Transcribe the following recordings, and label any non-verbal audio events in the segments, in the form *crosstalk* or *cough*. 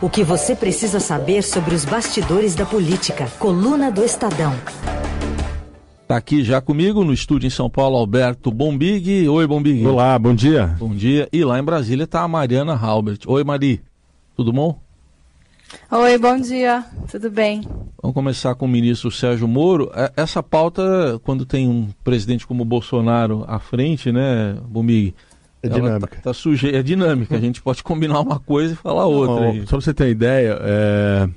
O que você precisa saber sobre os bastidores da política. Coluna do Estadão. Está aqui já comigo no estúdio em São Paulo, Alberto Bombig. Oi, Bombig. Olá, bom dia. Bom dia. E lá em Brasília está a Mariana Halbert. Oi, Mari. Tudo bom? Oi, bom dia. Tudo bem? Vamos começar com o ministro Sérgio Moro. É, essa pauta, quando tem um presidente como o Bolsonaro à frente, né, Bombig? É dinâmica. Tá, tá suje... É dinâmica. A gente pode combinar uma coisa e falar outra. Só pra você ter uma ideia, é...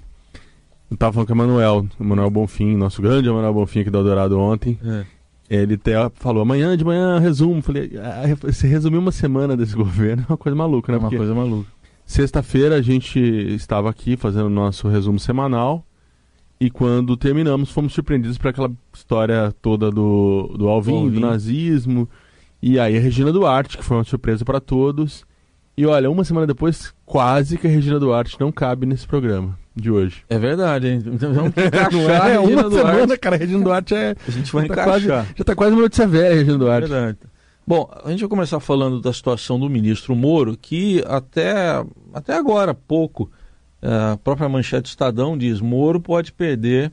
eu tava falando com o Emanuel, o Emanuel Bonfim, nosso grande Emanuel Bonfim aqui do Eldorado ontem. É. Ele até falou, amanhã de manhã resumo. Falei, ah, você resumiu uma semana desse *laughs* governo, é uma coisa maluca, né? É uma coisa maluca. Sexta-feira a gente estava aqui fazendo o nosso resumo semanal. E quando terminamos, fomos surpreendidos por aquela história toda do, do Alvin, do nazismo. E aí a Regina Duarte, que foi uma surpresa para todos. E olha, uma semana depois, quase que a Regina Duarte não cabe nesse programa de hoje. É verdade, hein? Então, vamos *laughs* encaixar é, uma Duarte. semana, cara, a Regina Duarte é... A gente vai já encaixar. Tá quase, já tá quase uma notícia velha, a Regina Duarte. É verdade. Bom, a gente vai começar falando da situação do ministro Moro, que até, até agora, pouco, a própria manchete Estadão diz, Moro pode perder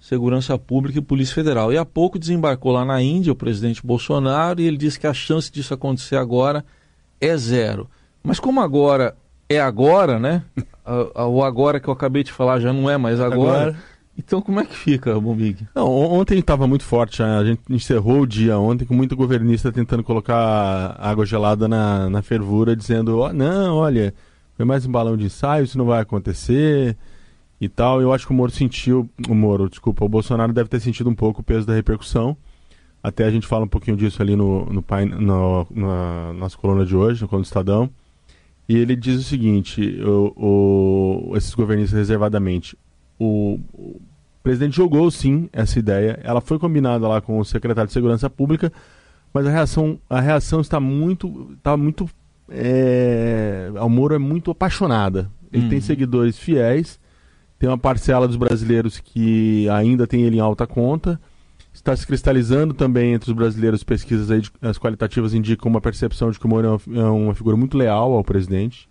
Segurança Pública e Polícia Federal. E há pouco desembarcou lá na Índia o presidente Bolsonaro e ele disse que a chance disso acontecer agora é zero. Mas como agora é agora, né? *laughs* o agora que eu acabei de falar já não é mais agora. agora. Então como é que fica, Bombig? Não, ontem estava muito forte. A gente encerrou o dia ontem com muito governista tentando colocar água gelada na, na fervura, dizendo: oh, não, olha, foi mais um balão de ensaio, isso não vai acontecer e tal. Eu acho que o Moro sentiu, o Moro, desculpa, o Bolsonaro deve ter sentido um pouco o peso da repercussão. Até a gente fala um pouquinho disso ali no, no, no na nossa coluna de hoje, no Coluna do Estadão. E ele diz o seguinte: o, o, esses governistas reservadamente. O, o, presidente jogou sim essa ideia. Ela foi combinada lá com o secretário de Segurança Pública, mas a reação, a reação está muito. Está muito é, o Moro é muito apaixonada. Ele tem uhum. seguidores fiéis tem uma parcela dos brasileiros que ainda tem ele em alta conta. Está se cristalizando também entre os brasileiros pesquisas aí, as qualitativas indicam uma percepção de que o Moro é uma figura muito leal ao presidente.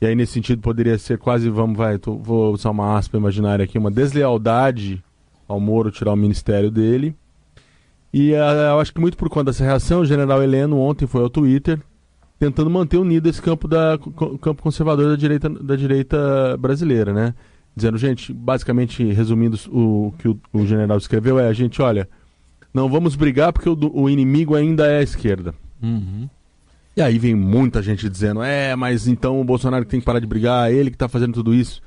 E aí, nesse sentido, poderia ser quase, vamos, vai, tô, vou usar uma aspa imaginária aqui, uma deslealdade ao Moro tirar o ministério dele. E uh, eu acho que muito por conta dessa reação, o general Heleno ontem foi ao Twitter tentando manter unido esse campo, da, campo conservador da direita, da direita brasileira, né? Dizendo, gente, basicamente resumindo o que o, o general escreveu é, a gente, olha, não vamos brigar porque o, o inimigo ainda é a esquerda. Uhum. E aí vem muita gente dizendo, é, mas então o Bolsonaro tem que parar de brigar, ele que está fazendo tudo isso.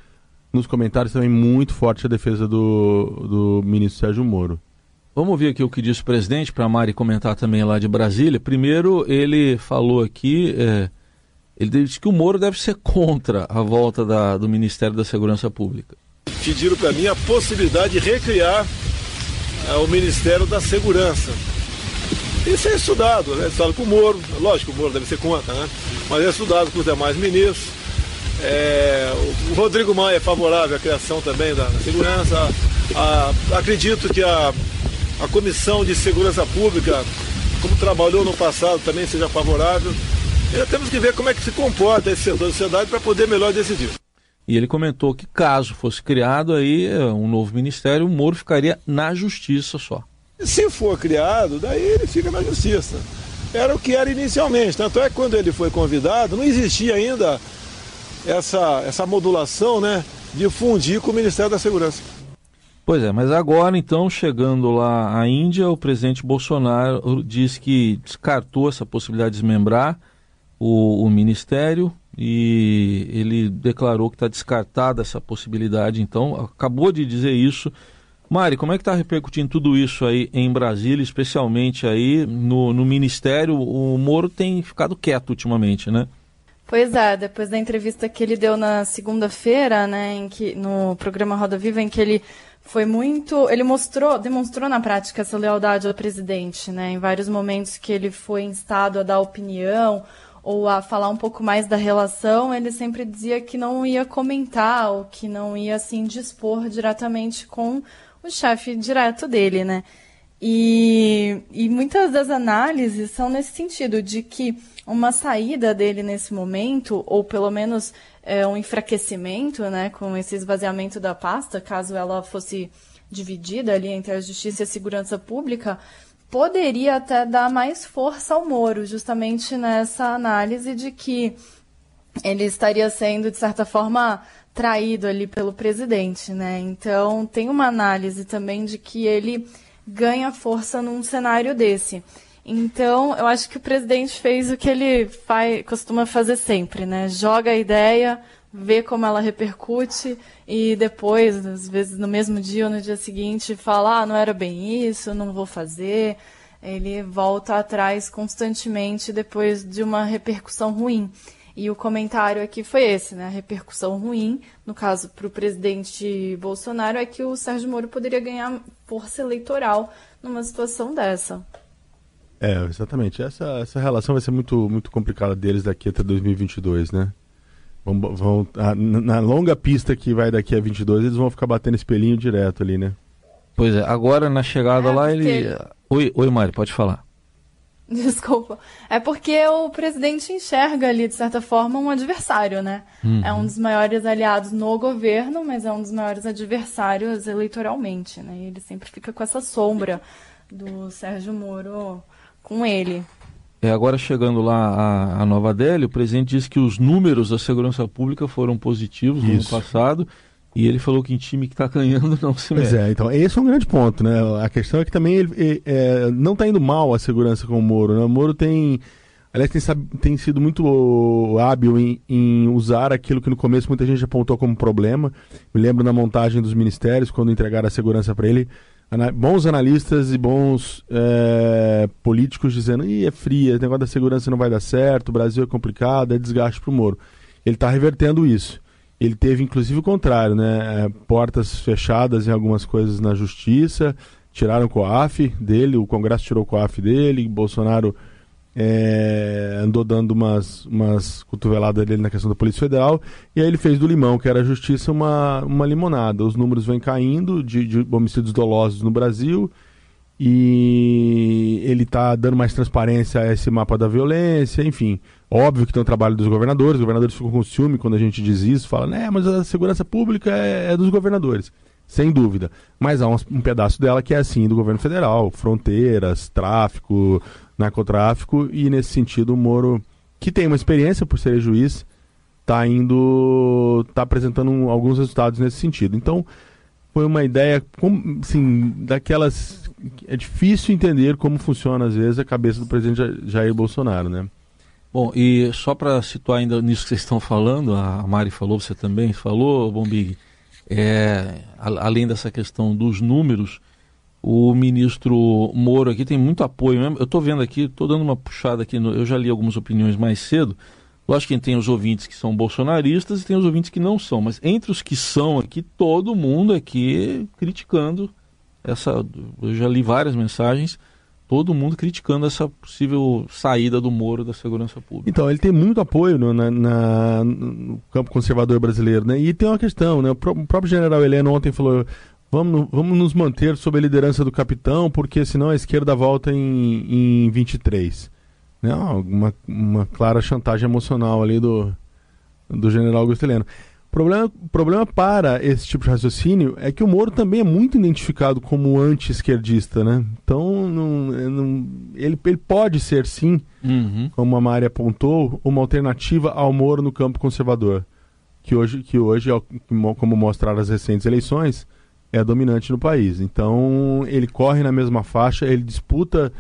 Nos comentários também muito forte a defesa do, do ministro Sérgio Moro. Vamos ouvir aqui o que disse o presidente, para a Mari comentar também lá de Brasília. Primeiro, ele falou aqui é, ele disse que o Moro deve ser contra a volta da, do Ministério da Segurança Pública. Pediram para mim a possibilidade de recriar é, o Ministério da Segurança. Isso é estudado, né? Estudado com o Moro, lógico, o Moro deve ser contra, né? Mas é estudado com os demais ministros. É, o Rodrigo Maia é favorável à criação também da, da segurança. A, a, acredito que a, a Comissão de Segurança Pública, como trabalhou no passado, também seja favorável. Ainda temos que ver como é que se comporta esse setor da sociedade para poder melhor decidir. E ele comentou que caso fosse criado aí é, um novo ministério, o Moro ficaria na justiça só. Se for criado, daí ele fica na justiça. Era o que era inicialmente. Tanto é que quando ele foi convidado, não existia ainda essa, essa modulação né, de fundir com o Ministério da Segurança. Pois é, mas agora então, chegando lá à Índia, o presidente Bolsonaro disse que descartou essa possibilidade de desmembrar o, o Ministério e ele declarou que está descartada essa possibilidade. Então, acabou de dizer isso. Mari, como é que está repercutindo tudo isso aí em Brasília, especialmente aí no, no Ministério? O Moro tem ficado quieto ultimamente, né? Pois é, depois da entrevista que ele deu na segunda-feira, né, em que no programa Roda Viva, em que ele foi muito, ele mostrou, demonstrou na prática essa lealdade ao presidente, né, em vários momentos que ele foi instado a dar opinião ou a falar um pouco mais da relação, ele sempre dizia que não ia comentar ou que não ia assim dispor diretamente com o chefe direto dele, né? E, e muitas das análises são nesse sentido, de que uma saída dele nesse momento, ou pelo menos é, um enfraquecimento, né, com esse esvaziamento da pasta, caso ela fosse dividida ali entre a Justiça e a Segurança Pública, poderia até dar mais força ao Moro, justamente nessa análise de que ele estaria sendo, de certa forma, traído ali pelo presidente, né? Então, tem uma análise também de que ele ganha força num cenário desse. Então, eu acho que o presidente fez o que ele faz, costuma fazer sempre, né? Joga a ideia, vê como ela repercute e depois, às vezes no mesmo dia ou no dia seguinte, fala: ah, não era bem isso, não vou fazer. Ele volta atrás constantemente depois de uma repercussão ruim. E o comentário aqui foi esse, né? A repercussão ruim, no caso para o presidente Bolsonaro, é que o Sérgio Moro poderia ganhar força eleitoral numa situação dessa. É, exatamente. Essa, essa relação vai ser muito, muito complicada deles daqui até 2022, né? Vão, vão, a, na longa pista que vai daqui a 22, eles vão ficar batendo espelhinho direto ali, né? Pois é, agora na chegada é, lá ele. Oi, oi, Mari, pode falar. *laughs* Desculpa. É porque o presidente enxerga ali, de certa forma, um adversário, né? Uhum. É um dos maiores aliados no governo, mas é um dos maiores adversários eleitoralmente, né? E ele sempre fica com essa sombra do Sérgio Moro com ele. É, agora chegando lá a, Nova Delhi, o presidente disse que os números da segurança pública foram positivos no ano passado e ele falou que em time que está ganhando *laughs* não se mexe. Pois é, então esse é um grande ponto, né? A questão é que também ele, ele é, não está indo mal a segurança com o Moro. Né? O Moro tem, aliás, tem, tem sido muito hábil em, em, usar aquilo que no começo muita gente apontou como problema. Me lembro na montagem dos ministérios, quando entregaram a segurança para ele, bons analistas e bons é, políticos dizendo Ih, é fria, o negócio da segurança não vai dar certo, o Brasil é complicado, é desgaste para o Moro. Ele está revertendo isso. Ele teve inclusive o contrário, né? É, portas fechadas em algumas coisas na justiça, tiraram o COAF dele, o Congresso tirou o COAF dele, Bolsonaro é, andou dando umas, umas cotoveladas dele na questão da Polícia Federal, e aí ele fez do limão, que era a justiça, uma, uma limonada. Os números vêm caindo de, de homicídios dolosos no Brasil, e ele está dando mais transparência a esse mapa da violência, enfim. Óbvio que tem o trabalho dos governadores, os governadores ficam com ciúme quando a gente diz isso, fala, né, mas a segurança pública é, é dos governadores. Sem dúvida. Mas há um, um, pedaço dela que é assim do governo federal, fronteiras, tráfico, narcotráfico, e nesse sentido o Moro, que tem uma experiência por ser juiz, está indo. está apresentando alguns resultados nesse sentido. Então, foi uma ideia, assim, daquelas. É difícil entender como funciona, às vezes, a cabeça do presidente Jair Bolsonaro, né? Bom, e só para situar ainda nisso que vocês estão falando, a Mari falou, você também falou, Bombig, é, além dessa questão dos números, o ministro Moro aqui tem muito apoio mesmo. Eu estou vendo aqui, estou dando uma puxada aqui, no, eu já li algumas opiniões mais cedo. Lógico que tem os ouvintes que são bolsonaristas e tem os ouvintes que não são, mas entre os que são aqui, todo mundo aqui criticando essa. Eu já li várias mensagens todo mundo criticando essa possível saída do Moro da segurança pública. Então, ele tem muito apoio no, na, na, no campo conservador brasileiro, né? E tem uma questão, né? O, próprio general Heleno ontem falou, vamos, vamos nos manter sob a liderança do capitão, porque senão a esquerda volta em, em 23. Né? Uma, uma clara chantagem emocional ali do, do general Augusto Heleno problema, problema para esse tipo de raciocínio é que o Moro também é muito identificado como anti-esquerdista, né? Então, não, não, ele, ele pode ser, sim, uhum. como a Mari apontou, uma alternativa ao Moro no campo conservador, que hoje, que hoje como mostraram as recentes eleições, é dominante no país. Então, ele corre na mesma faixa, ele disputa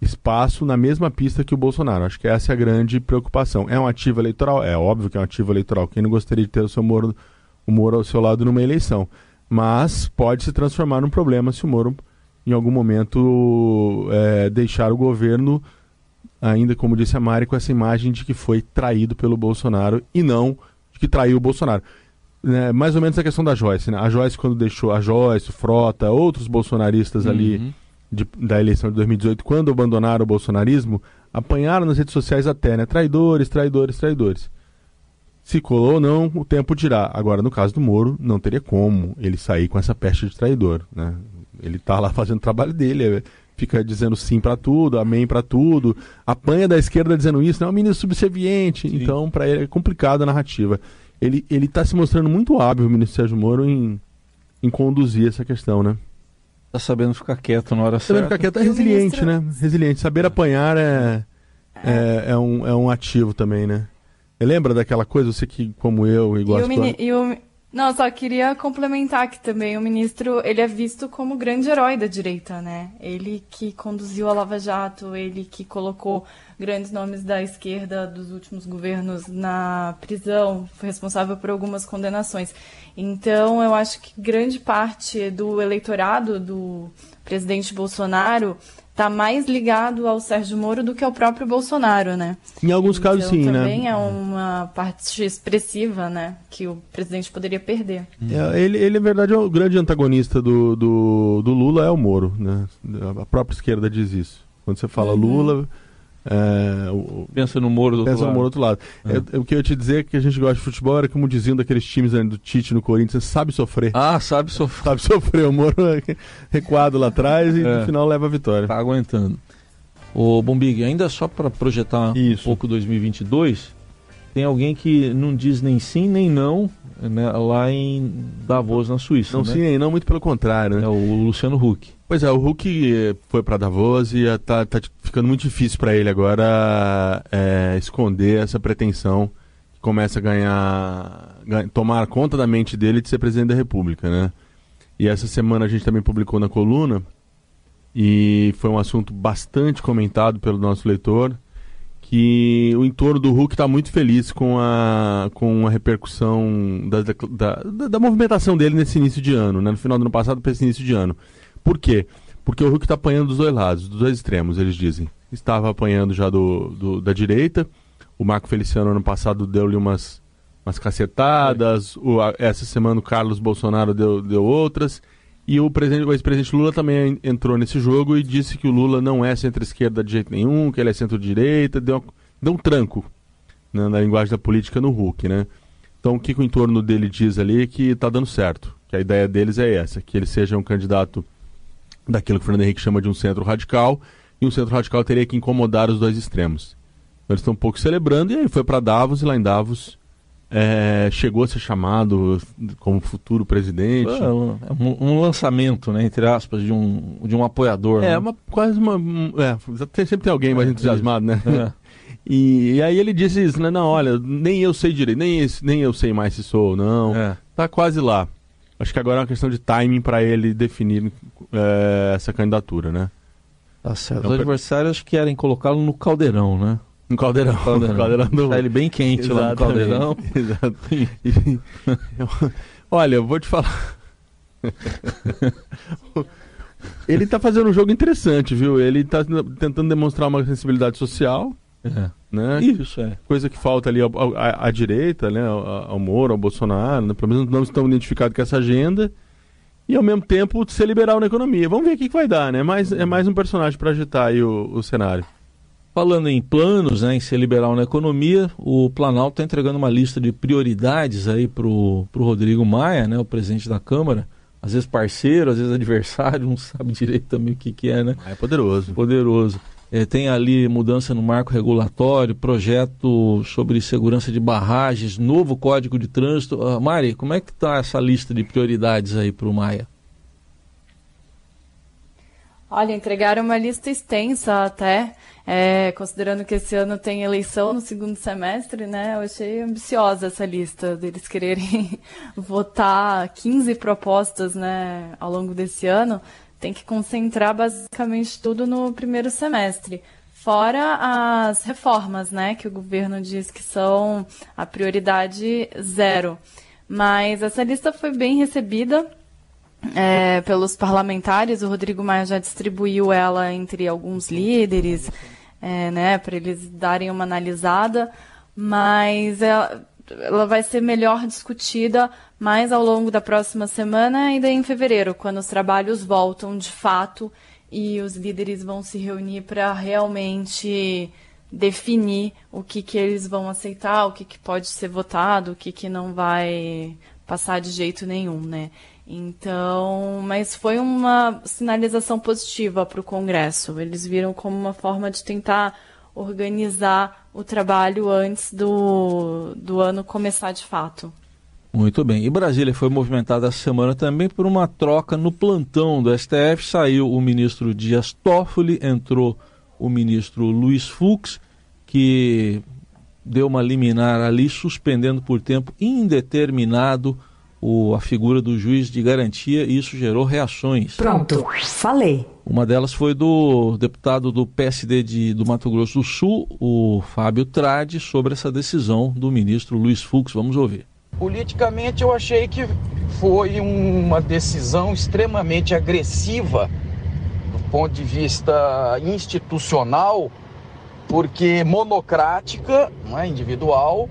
espaço na mesma pista que o Bolsonaro. Acho que essa é a grande preocupação. É um ativo eleitoral? É óbvio que é um ativo eleitoral. Quem não gostaria de ter o seu Moro, o Moro ao seu lado numa eleição? Mas pode se transformar num problema se o Moro, em algum momento, é, deixar o governo, ainda como disse a Mari, com essa imagem de que foi traído pelo Bolsonaro e não de que traiu o Bolsonaro. É, mais ou menos a questão da Joyce. Né? A Joyce, quando deixou a Joyce, Frota, outros bolsonaristas uhum. ali de, da eleição de 2018, quando abandonaram o bolsonarismo, apanharam nas redes sociais até, né? Traidores, traidores, traidores. Se colou ou não, o tempo dirá. Agora, no caso do Moro, não teria como ele sair com essa peste de traidor, né? Ele está lá fazendo o trabalho dele, é, fica dizendo sim para tudo, amém para tudo, apanha da esquerda dizendo isso, não é um ministro subserviente. Sim. Então, para ele é complicada a narrativa. Ele ele está se mostrando muito hábil, o ministro Sérgio Moro, em, em conduzir essa questão, né? Tá sabendo ficar quieto na hora certa. Sabendo ficar quieto é resiliente, ministro... né? Resiliente. Saber apanhar é, é, é, um, é um ativo também, né? Lembra daquela coisa, você que, como eu, e gosta... E o, não, só queria complementar que também o ministro, ele é visto como grande herói da direita, né? Ele que conduziu a Lava Jato, ele que colocou grandes nomes da esquerda dos últimos governos na prisão, foi responsável por algumas condenações. Então, eu acho que grande parte do eleitorado do presidente Bolsonaro está mais ligado ao Sérgio Moro do que ao próprio Bolsonaro, né? Em alguns então, casos, sim, também né? Também é uma parte expressiva, né? Que o presidente poderia perder. É, ele, ele, na verdade, é o grande antagonista do, do, do, Lula é o Moro, né? A própria esquerda diz isso. Quando você fala uhum. Lula é, o, pensa no Moro do pensa outro no Moro do outro lado. É. É, o que eu ia te dizer é que a gente gosta de futebol era como diziam daqueles times né, do Tite no Corinthians, sabe sofrer. Ah, sabe sofrer. Sabe sofrer. O Moro é recuado lá atrás e no é. final leva a vitória. Tá aguentando. O Bombig, ainda só para projetar Isso. um pouco 2022, tem alguém que não diz nem sim nem não né, lá em Davos, na Suíça. Não né? sim nem não, muito pelo contrário. Né? É o Luciano Huck. Pois é, o Hulk eh, foi para Davos e está tá ficando muito difícil para ele agora é, esconder essa pretensão que começa a ganhar, ganhar, tomar conta da mente dele de ser presidente da República, né? E essa semana a gente também publicou na coluna e foi um assunto bastante comentado pelo nosso leitor que o entorno do Hulk está muito feliz com a, com a repercussão da, da, da, da movimentação dele nesse início de ano, né? no final do ano passado para esse início de ano. Por quê? Porque o Hulk está apanhando dos dois lados, dos dois extremos, eles dizem. Estava apanhando já do, do da direita. O Marco Feliciano, ano passado, deu-lhe umas, umas cacetadas. O, a, essa semana, o Carlos Bolsonaro deu, deu outras. E o, ex-presidente Lula também entrou nesse jogo e disse que o Lula não é centro-esquerda de jeito nenhum, que ele é centro-direita. Deu, deu um tranco né, na linguagem da política no Hulk, né? Então, o que o entorno dele diz ali é que está dando certo. Que a ideia deles é essa, que ele seja um candidato daquilo que o Fernando Henrique chama de um centro radical, e um centro radical teria que incomodar os dois extremos. Eles estão um pouco celebrando, e aí foi para Davos, e lá em Davos é, chegou a ser chamado como futuro presidente. É um, um, lançamento, né, entre aspas, de um, de um apoiador. É, né? uma, quase uma. É, sempre tem alguém mais é, entusiasmado, né? É. *laughs* E, e, aí ele disse isso, né? Não, olha, nem eu sei direito, nem, nem eu sei mais se sou ou não. É. Tá quase lá. Acho que agora é uma questão de timing para ele definir é, essa candidatura, né? Tá certo. Os adversários querem colocá-lo no caldeirão, né? No caldeirão. No caldeirão. *laughs* caldeirão do... Tá ele bem quente Exatamente. lá no caldeirão. *laughs* Exato. Olha, eu vou te falar. *laughs* ele tá fazendo um jogo interessante, viu? Ele tá tentando demonstrar uma sensibilidade social. É. Né? Isso, é. Coisa que falta ali à direita, né? Ao, ao Moro, ao Bolsonaro, né? pelo menos não estão identificados com essa agenda. E ao mesmo tempo ser liberal na economia. Vamos ver o que, que vai dar, né? Mas é mais um personagem para agitar aí o, o cenário. Falando em planos, né, em ser liberal na economia, o Planalto está entregando uma lista de prioridades aí para o Rodrigo Maia, né, o presidente da Câmara. Às vezes parceiro, às vezes adversário, *laughs* não sabe direito também o que, que é, né? É poderoso. Poderoso. É, tem ali mudança no marco regulatório, projeto sobre segurança de barragens, novo código de trânsito. Uh, Mari, como é que está essa lista de prioridades aí para o Maia? Olha, entregaram uma lista extensa até, é, considerando que esse ano tem eleição no segundo semestre, né? Eu achei ambiciosa essa lista deles quererem *laughs* votar 15 propostas, né, ao longo desse ano tem que concentrar basicamente tudo no primeiro semestre. Fora as reformas, né, que o governo diz que são a prioridade zero. Mas essa lista foi bem recebida é, pelos parlamentares. O Rodrigo Maia já distribuiu ela entre alguns líderes, é, né, para eles darem uma analisada. Mas ela, ela vai ser melhor discutida mais ao longo da próxima semana e daí em fevereiro, quando os trabalhos voltam de fato e os líderes vão se reunir para realmente definir o que, que eles vão aceitar, o que, que pode ser votado, o que, que não vai passar de jeito nenhum, né? Então, mas foi uma sinalização positiva para o Congresso. Eles viram como uma forma de tentar organizar o trabalho antes do, do ano começar de fato. Muito bem. E Brasília foi movimentada essa semana também por uma troca no plantão do STF. Saiu o ministro Dias Toffoli, entrou o ministro Luiz Fux, que deu uma liminar ali, suspendendo por tempo indeterminado o, a figura do juiz de garantia e isso gerou reações. Pronto, falei. Uma delas foi do deputado do PSD de, do Mato Grosso do Sul, o Fábio Trade, sobre essa decisão do ministro Luiz Fux. Vamos ouvir. Politicamente, eu achei que foi uma decisão extremamente agressiva do ponto de vista institucional, porque monocrática, não é, individual,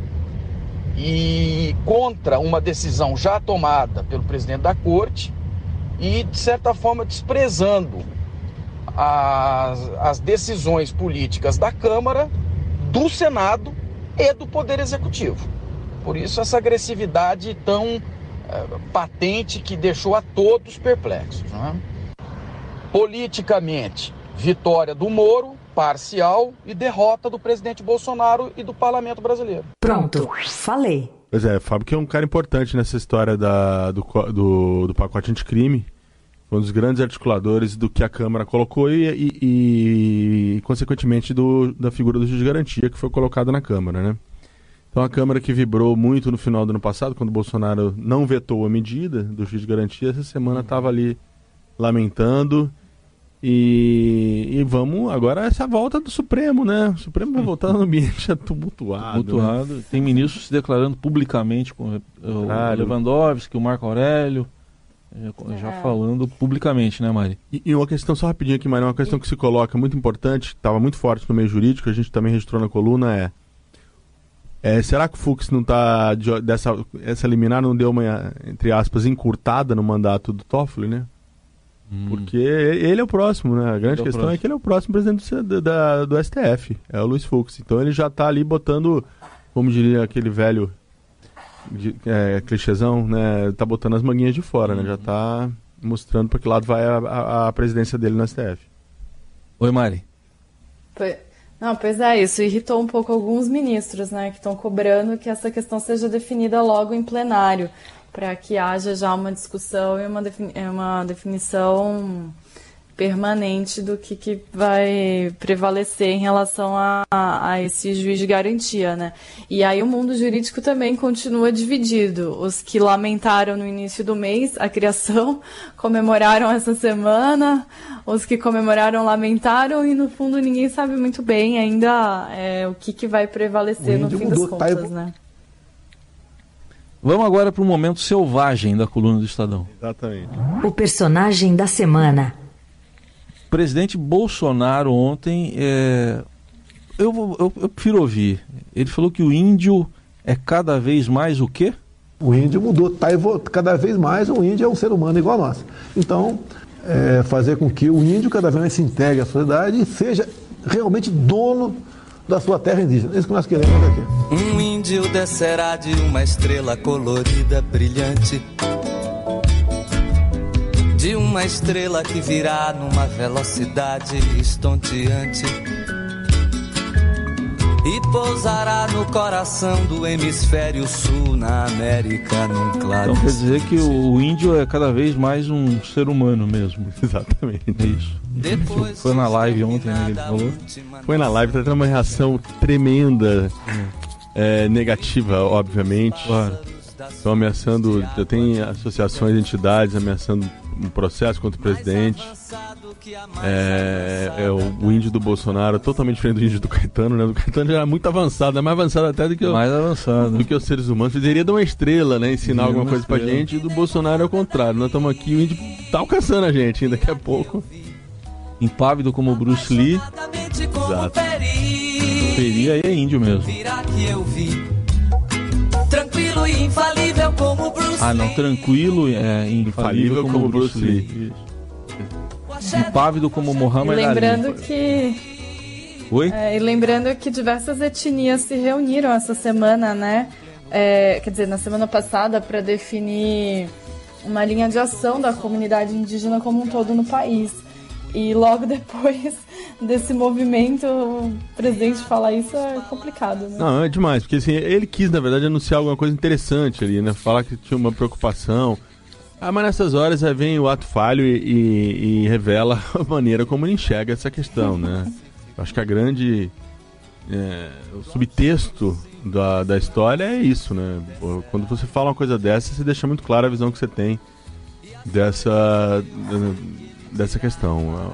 e contra uma decisão já tomada pelo presidente da corte e, de certa forma, desprezando as, as decisões políticas da Câmara, do Senado e do Poder Executivo. Por isso, essa agressividade tão é, patente que deixou a todos perplexos. É? Politicamente, vitória do Moro, parcial e derrota do presidente Bolsonaro e do parlamento brasileiro. Pronto, falei. Pois é, Fábio que é um cara importante nessa história da, do, do, do pacote anticrime. Foi um dos grandes articuladores do que a Câmara colocou e, e, e consequentemente, do, da figura do juiz de garantia que foi colocada na Câmara, né? Então a Câmara que vibrou muito no final do ano passado, quando o Bolsonaro não vetou a medida do juiz de garantia, essa semana estava ali lamentando e, e, vamos agora essa volta do Supremo, né? O Supremo vai voltar no ambiente tumultuado. *laughs* Tumultuado. Né? Tem ministros se declarando publicamente com eh, o Lewandowski, o Marco Aurélio, eh, já é. falando publicamente, né, Mari? E, e, uma questão só rapidinho aqui, Mari, uma questão que se coloca muito importante, estava muito forte no meio jurídico, a gente também registrou na coluna, é, é será que o Fux não está dessa essa liminar não deu uma entre aspas encurtada no mandato do Toffoli, né? Hum. Porque ele é o próximo, né? A grande é questão é que ele é o próximo presidente do, da, do STF, é o Luiz Fux. Então ele já está ali botando, como diria aquele velho é, clichêzão, né? Tá botando as manguinhas de fora, né? Já está mostrando para que lado vai a, a, a, presidência dele no STF. Oi, Mari. Não, pois é, isso irritou um pouco alguns ministros, né? Que estão cobrando que essa questão seja definida logo em plenário para que haja já uma discussão e uma, defini é uma definição permanente do que, que vai prevalecer em relação a, a, esse juiz de garantia, né? E aí o mundo jurídico também continua dividido. Os que lamentaram no início do mês a criação *laughs* comemoraram essa semana, os que comemoraram lamentaram e no fundo ninguém sabe muito bem ainda é, o que, que vai prevalecer no fim das contas, tá né? Vamos agora para o momento selvagem da coluna do Estadão. Exatamente. O personagem da semana. O presidente Bolsonaro ontem, é... eu, eu, eu prefiro ouvir. Ele falou que o índio é cada vez mais o quê? O índio mudou, tá cada vez mais o índio é um ser humano igual a nós. Então, é, fazer com que o índio cada vez mais se integre à sociedade e seja realmente dono da sua terra indígena. É isso que nós queremos aqui. Um índio descerá de uma estrela colorida, brilhante. De uma estrela que virá numa velocidade estonteante e pousará no coração do hemisfério sul, na América, num claro. Então quer dizer que o índio é cada vez mais um ser humano mesmo. *laughs* Exatamente. É isso. Depois Foi na live ontem, né, ele falou. Foi na live, tá tendo uma reação tremenda, é, negativa, obviamente. Claro. Estão ameaçando, já tem associações, entidades ameaçando um processo contra o presidente. É, é o, o, índio do Bolsonaro, totalmente diferente do índio do Caetano, né? O Caetano já era muito avançado, é mais avançado até do que, o, mais avançado. do que os seres humanos. Deveria dar uma estrela, né? Ensinar alguma coisa estrela. pra gente. E do Bolsonaro é o contrário. Nós estamos aqui, o índio tá alcançando a gente daqui a pouco. Impávido como Bruce Lee. Exato. Peri aí é índio mesmo. Tranquilo e infalível como Bruce Ah, não, tranquilo é infalível, infalível como, como, Bruce Lee. Lee impávido como Muhammad Ali. Lembrando que. Oi? É, e lembrando que diversas etnias se reuniram essa semana, né? É, quer dizer, na semana passada, para definir uma linha de ação da comunidade indígena como um todo no país. E logo depois *laughs* desse movimento, o presidente falar isso é complicado, né? Não, é demais, porque assim, ele quis, na verdade, anunciar alguma coisa interessante ali, né? Falar que tinha uma preocupação. Ah, mas nessas horas aí vem o ato falho e, e, e revela *laughs* a maneira como ele enxerga essa questão, né? Acho que a grande. É, o subtexto da, da história é isso, né? Quando você fala uma coisa dessa, você deixa muito clara a visão que você tem dessa, dessa questão.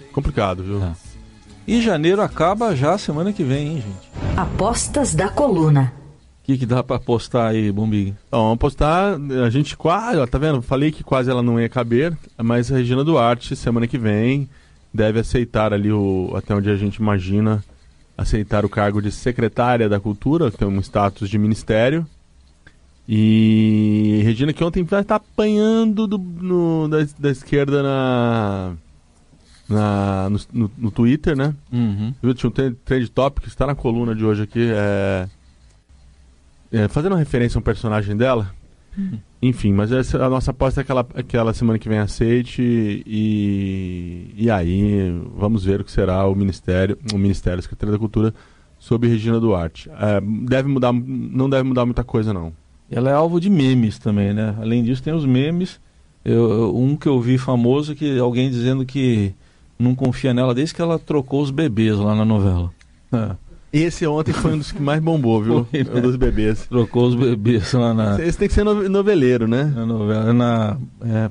É complicado, viu? Tá. E janeiro acaba já semana que vem, hein, gente? Apostas da coluna. O que, que dá para apostar aí, Bombig? Então, vamos apostar. A gente quase, ó, tá vendo? Falei que quase ela não ia caber, mas a Regina Duarte, semana que vem, deve aceitar ali o. Até onde a gente imagina, aceitar o cargo de secretária da Cultura, que tem um status de ministério. E Regina que ontem estar apanhando do, no, da, da esquerda na, na, no, no, no Twitter, né? Uhum. Tinha um trend, topic que está na coluna de hoje aqui. É, é, fazendo referência a um personagem dela. Uhum. Enfim, mas essa, a nossa aposta é que ela, que ela semana que vem aceite e, e aí vamos ver o que será o Ministério, o Ministério, a Secretaria da Cultura sobre Regina Duarte. É, deve mudar, não deve mudar muita coisa não. Ela é alvo de memes também, né? Além disso tem os memes. Eu, um que eu vi famoso que alguém dizendo que não confia nela desde que ela trocou os bebês lá na novela. *laughs* É. Esse ontem foi um dos que mais bombou, viu? Foi, né? Um dos bebês. Trocou os bebês lá na. Esse tem que ser noveleiro, né? Na novela, na. É,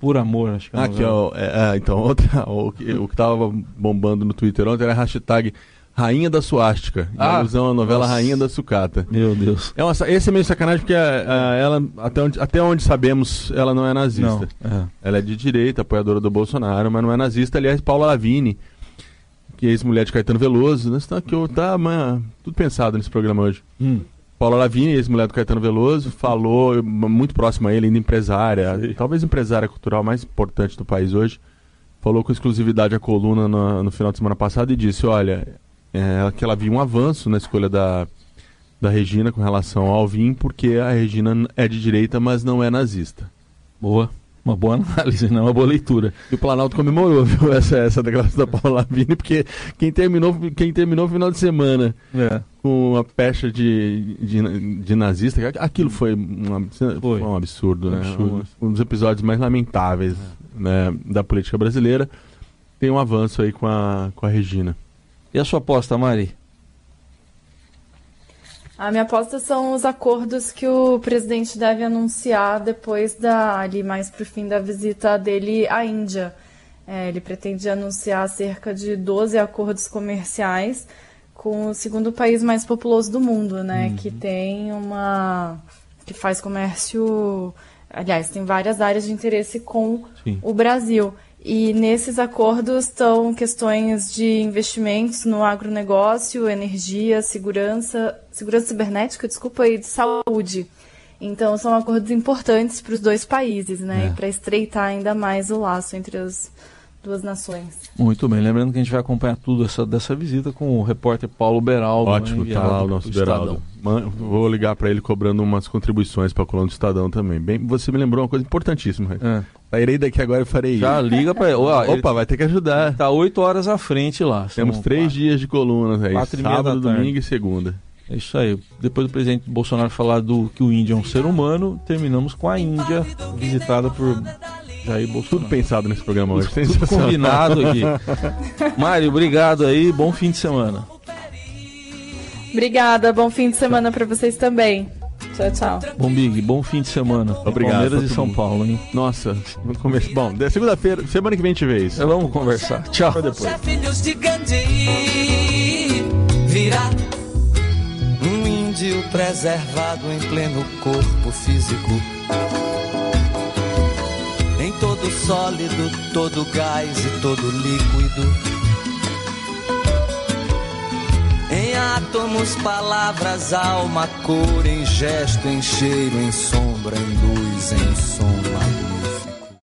Por Amor, acho que é. Aqui, ó. É, é, então, outra, o, que, o que tava bombando no Twitter ontem era a hashtag Rainha da Suástica. Ah, alusão à novela nossa. Rainha da Sucata. Meu Deus. É uma, esse é meio sacanagem porque a, é, a, ela, até onde, até onde sabemos, ela não é nazista. Não, é. Ela é de direita, apoiadora do Bolsonaro, mas não é nazista. Aliás, Paula Lavini que é ex-mulher de Caetano Veloso. Né? Tá, que eu, tá amanhã, tudo pensado nesse programa hoje. Hum. Paula Lavigne, ex-mulher do Caetano Veloso, falou, muito próxima a ele, ainda empresária, Sim. talvez empresária cultural mais importante do país hoje, falou com exclusividade a coluna no, no final de semana passada e disse, olha, é, que ela viu um avanço na escolha da, da Regina com relação ao Alvin, porque a Regina é de direita, mas não é nazista. Boa. Uma boa análise, né? Uma boa leitura. E o Planalto comemorou, viu, *laughs* essa, essa declaração da Paula Lavigne, porque quem terminou, quem terminou o final de semana é. com uma pecha de, de, de, nazista, aquilo foi um, foi. um absurdo, né? Absurdo. Um, um, dos episódios mais lamentáveis é. né, da política brasileira. Tem um avanço aí com a, com a Regina. E a sua aposta, Mari? A minha aposta são os acordos que o presidente deve anunciar depois da ali mais para o fim da visita dele à Índia. É, ele pretende anunciar cerca de 12 acordos comerciais com o segundo país mais populoso do mundo, né? Uhum. Que tem uma que faz comércio, aliás, tem várias áreas de interesse com Sim. o Brasil. E nesses acordos estão questões de investimentos no agronegócio, energia, segurança, segurança cibernética, desculpa, e de saúde. Então são acordos importantes para os dois países, né? É. Para estreitar ainda mais o laço entre as duas nações. Muito bem, lembrando que a gente vai acompanhar tudo essa, dessa visita com o repórter Paulo Beraldo. Ótimo, né, tá lá o nosso Beraldo. vou ligar para ele cobrando umas contribuições para a coluna do Estadão também. Bem, você me lembrou uma coisa importantíssima. É. Sairei daqui agora e farei Já liga para ele. *laughs* Opa, ele vai ter que ajudar. Tá oito horas à frente lá. Temos três quatro, dias de coluna aí. Quatro sábado, domingo e segunda. É isso aí. Depois do presidente Bolsonaro falar do que o índio é um ser humano, terminamos com a Índia visitada por Jair Bolsonaro. Tudo pensado nesse programa hoje. Tudo, tudo combinado aqui. *laughs* Mário, obrigado aí. Bom fim de semana. Obrigada. Bom fim de semana para vocês também. Tchau, tchau. Bom, Big, bom fim de semana. Obrigado. Palmeiras e São Paulo, hein? Nossa, vamos começar. Bom, segunda-feira, semana que vem a gente vê isso. Vamos conversar. Tchau. Até depois. Filhos de Gandhi, virá um índio preservado em pleno corpo físico em todo sólido, todo gás e todo líquido. Átomos, palavras, alma, cor, em gesto, em cheiro, em sombra, em luz, em soma